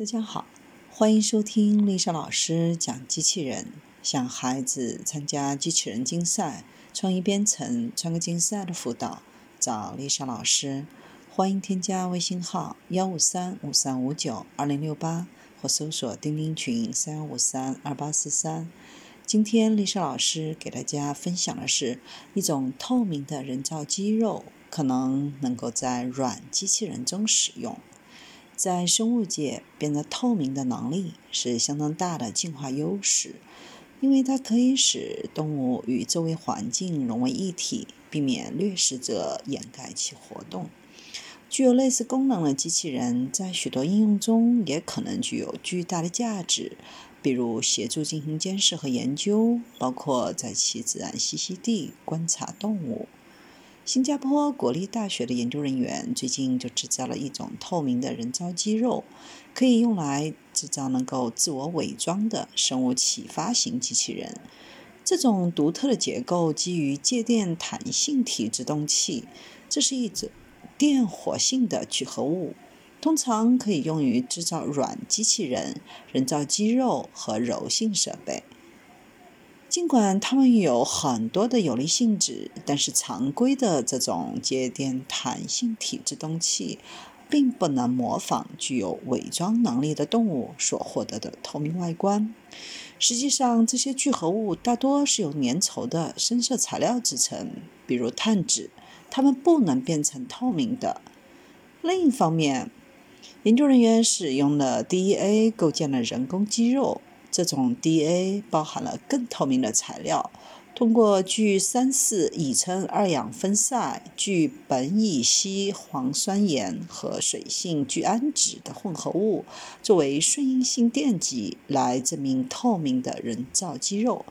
大家好，欢迎收听丽莎老师讲机器人。想孩子参加机器人竞赛、创意编程、创客竞赛的辅导，找丽莎老师。欢迎添加微信号幺五三五三五九二零六八，或搜索钉钉群三幺五三二八四三。今天丽莎老师给大家分享的是一种透明的人造肌肉，可能能够在软机器人中使用。在生物界，变得透明的能力是相当大的进化优势，因为它可以使动物与周围环境融为一体，避免掠食者掩盖其活动。具有类似功能的机器人，在许多应用中也可能具有巨大的价值，比如协助进行监视和研究，包括在其自然栖息地观察动物。新加坡国立大学的研究人员最近就制造了一种透明的人造肌肉，可以用来制造能够自我伪装的生物启发型机器人。这种独特的结构基于介电弹性体制动器，这是一种电活性的聚合物，通常可以用于制造软机器人、人造肌肉和柔性设备。尽管它们有很多的有利性质，但是常规的这种介电弹性体制动器并不能模仿具有伪装能力的动物所获得的透明外观。实际上，这些聚合物大多是由粘稠的深色材料制成，比如碳纸，它们不能变成透明的。另一方面，研究人员使用了 DEA 构建了人工肌肉。这种 DA 包含了更透明的材料，通过聚三四乙羟二氧酚铯、聚苯乙烯磺酸盐和水性聚氨酯的混合物作为顺应性电极来证明透明的人造肌肉。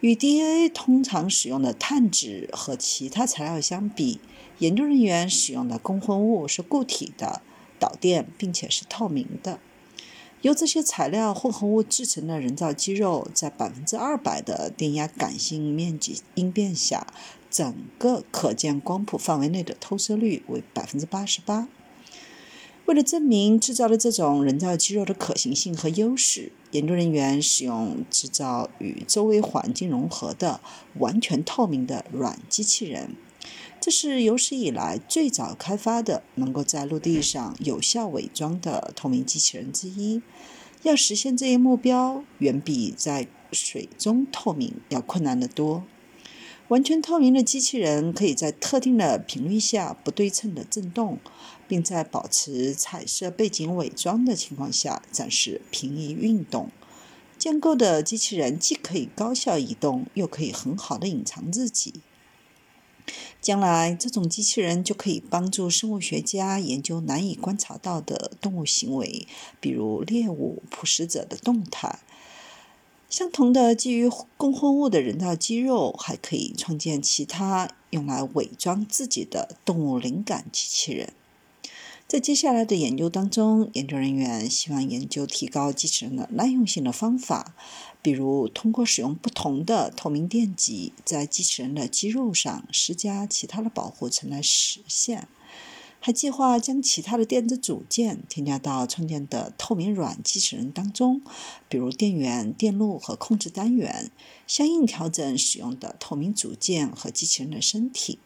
与 DA 通常使用的碳纸和其他材料相比，研究人员使用的共混物是固体的、导电并且是透明的。由这些材料混合物制成的人造肌肉，在百分之二百的电压感性面积应变下，整个可见光谱范围内的透射率为百分之八十八。为了证明制造的这种人造肌肉的可行性和优势，研究人员使用制造与周围环境融合的完全透明的软机器人。这是有史以来最早开发的能够在陆地上有效伪装的透明机器人之一。要实现这一目标，远比在水中透明要困难得多。完全透明的机器人可以在特定的频率下不对称的振动，并在保持彩色背景伪装的情况下展示平移运动。建构的机器人既可以高效移动，又可以很好的隐藏自己。将来，这种机器人就可以帮助生物学家研究难以观察到的动物行为，比如猎物、捕食者的动态。相同的基于共混物的人造肌肉，还可以创建其他用来伪装自己的动物灵感机器人。在接下来的研究当中，研究人员希望研究提高机器人的耐用性的方法，比如通过使用不同的透明电极在机器人的肌肉上施加其他的保护层来实现。还计划将其他的电子组件添加到创建的透明软机器人当中，比如电源、电路和控制单元，相应调整使用的透明组件和机器人的身体，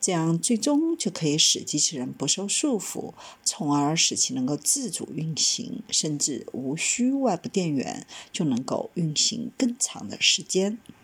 这样最终就可以使机器人不受束缚，从而使其能够自主运行，甚至无需外部电源就能够运行更长的时间。